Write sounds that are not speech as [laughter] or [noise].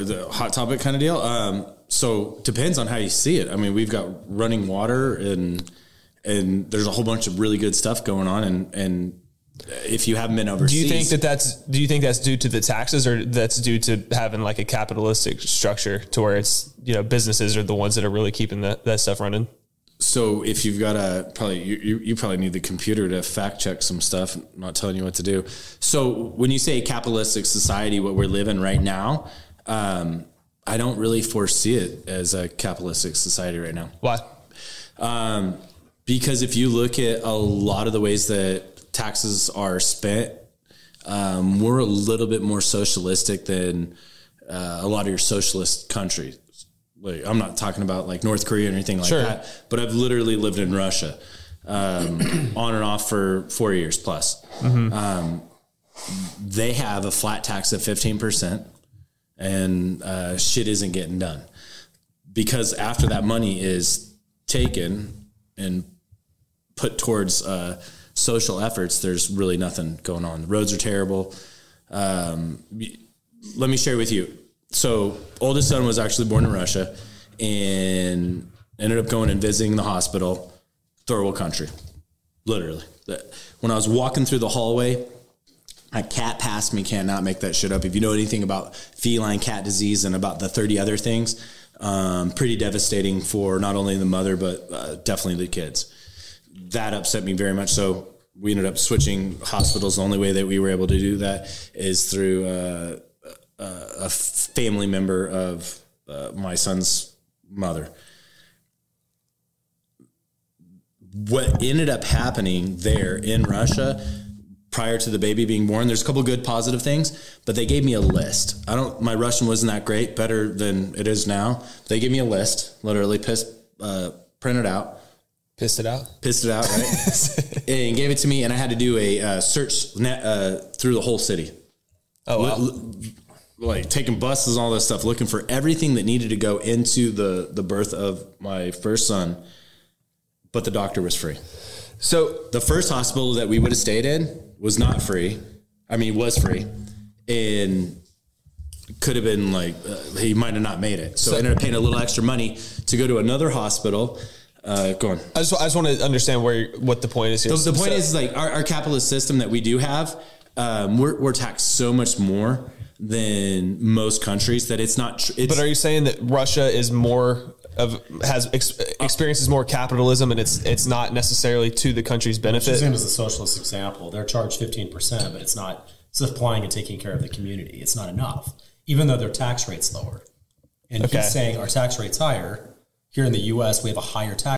or the hot topic kind of deal. Um, so depends on how you see it. I mean, we've got running water and and there's a whole bunch of really good stuff going on. And and if you haven't been overseas. Do you think that that's do you think that's due to the taxes or that's due to having like a capitalistic structure to where it's you know businesses are the ones that are really keeping that, that stuff running? So if you've got a probably you, you, you probably need the computer to fact check some stuff. I'm not telling you what to do. So when you say capitalistic society, what we're living right now, um, I don't really foresee it as a capitalistic society right now. Why? Um, because if you look at a lot of the ways that taxes are spent, um, we're a little bit more socialistic than uh, a lot of your socialist countries. Like, I'm not talking about like North Korea or anything like Sure. that, but I've literally lived in Russia um, [clears throat] on and off for four years plus. Um, they have a flat tax of 15%, and uh, shit isn't getting done because after that money is taken and put towards uh, social efforts, there's really nothing going on. The roads are terrible. Um, let me share with you. So, oldest son was actually born in Russia, and ended up going and visiting the hospital. Third world country, literally. When I was walking through the hallway, a cat passed me. Cannot make that shit up. If you know anything about feline cat disease and about the thirty other things, um, pretty devastating for not only the mother but uh, definitely the kids. That upset me very much. So we ended up switching hospitals. The only way that we were able to do that is through uh, a, a family member of uh, my son's mother. What ended up happening there in Russia prior to the baby being born. There's a couple good positive things, but they gave me a list. I don't. My Russian wasn't that great, better than it is now. They gave me a list, literally pissed, uh, printed out, Pissed it out. pissed it out, right, [laughs] and gave it to me, and I had to do a uh, search net, uh, through the whole city, Oh wow. L- like taking buses, and all this stuff, looking for everything that needed to go into the the birth of my first son. But the doctor was free. So The first hospital that we would have stayed in was not free. I mean, was free, and could have been like uh, he might have not made it. So, I ended up paying a little extra money to go to another hospital. Uh, go on. I just I just want to understand where what the point is here. The, the point So- is like our, our capitalist system that we do have, um, we're, we're taxed so much more than most countries that it's not. Tr- it's, But are you saying that Russia is more of has ex, experiences more capitalism and it's it's not necessarily to the country's benefit? in as a socialist example. They're charged fifteen percent, but it's not supplying and taking care of the community. It's not enough, even though their tax rate's lower. And Okay. he's saying our tax rate's higher. Here in the U.S., we have a higher tax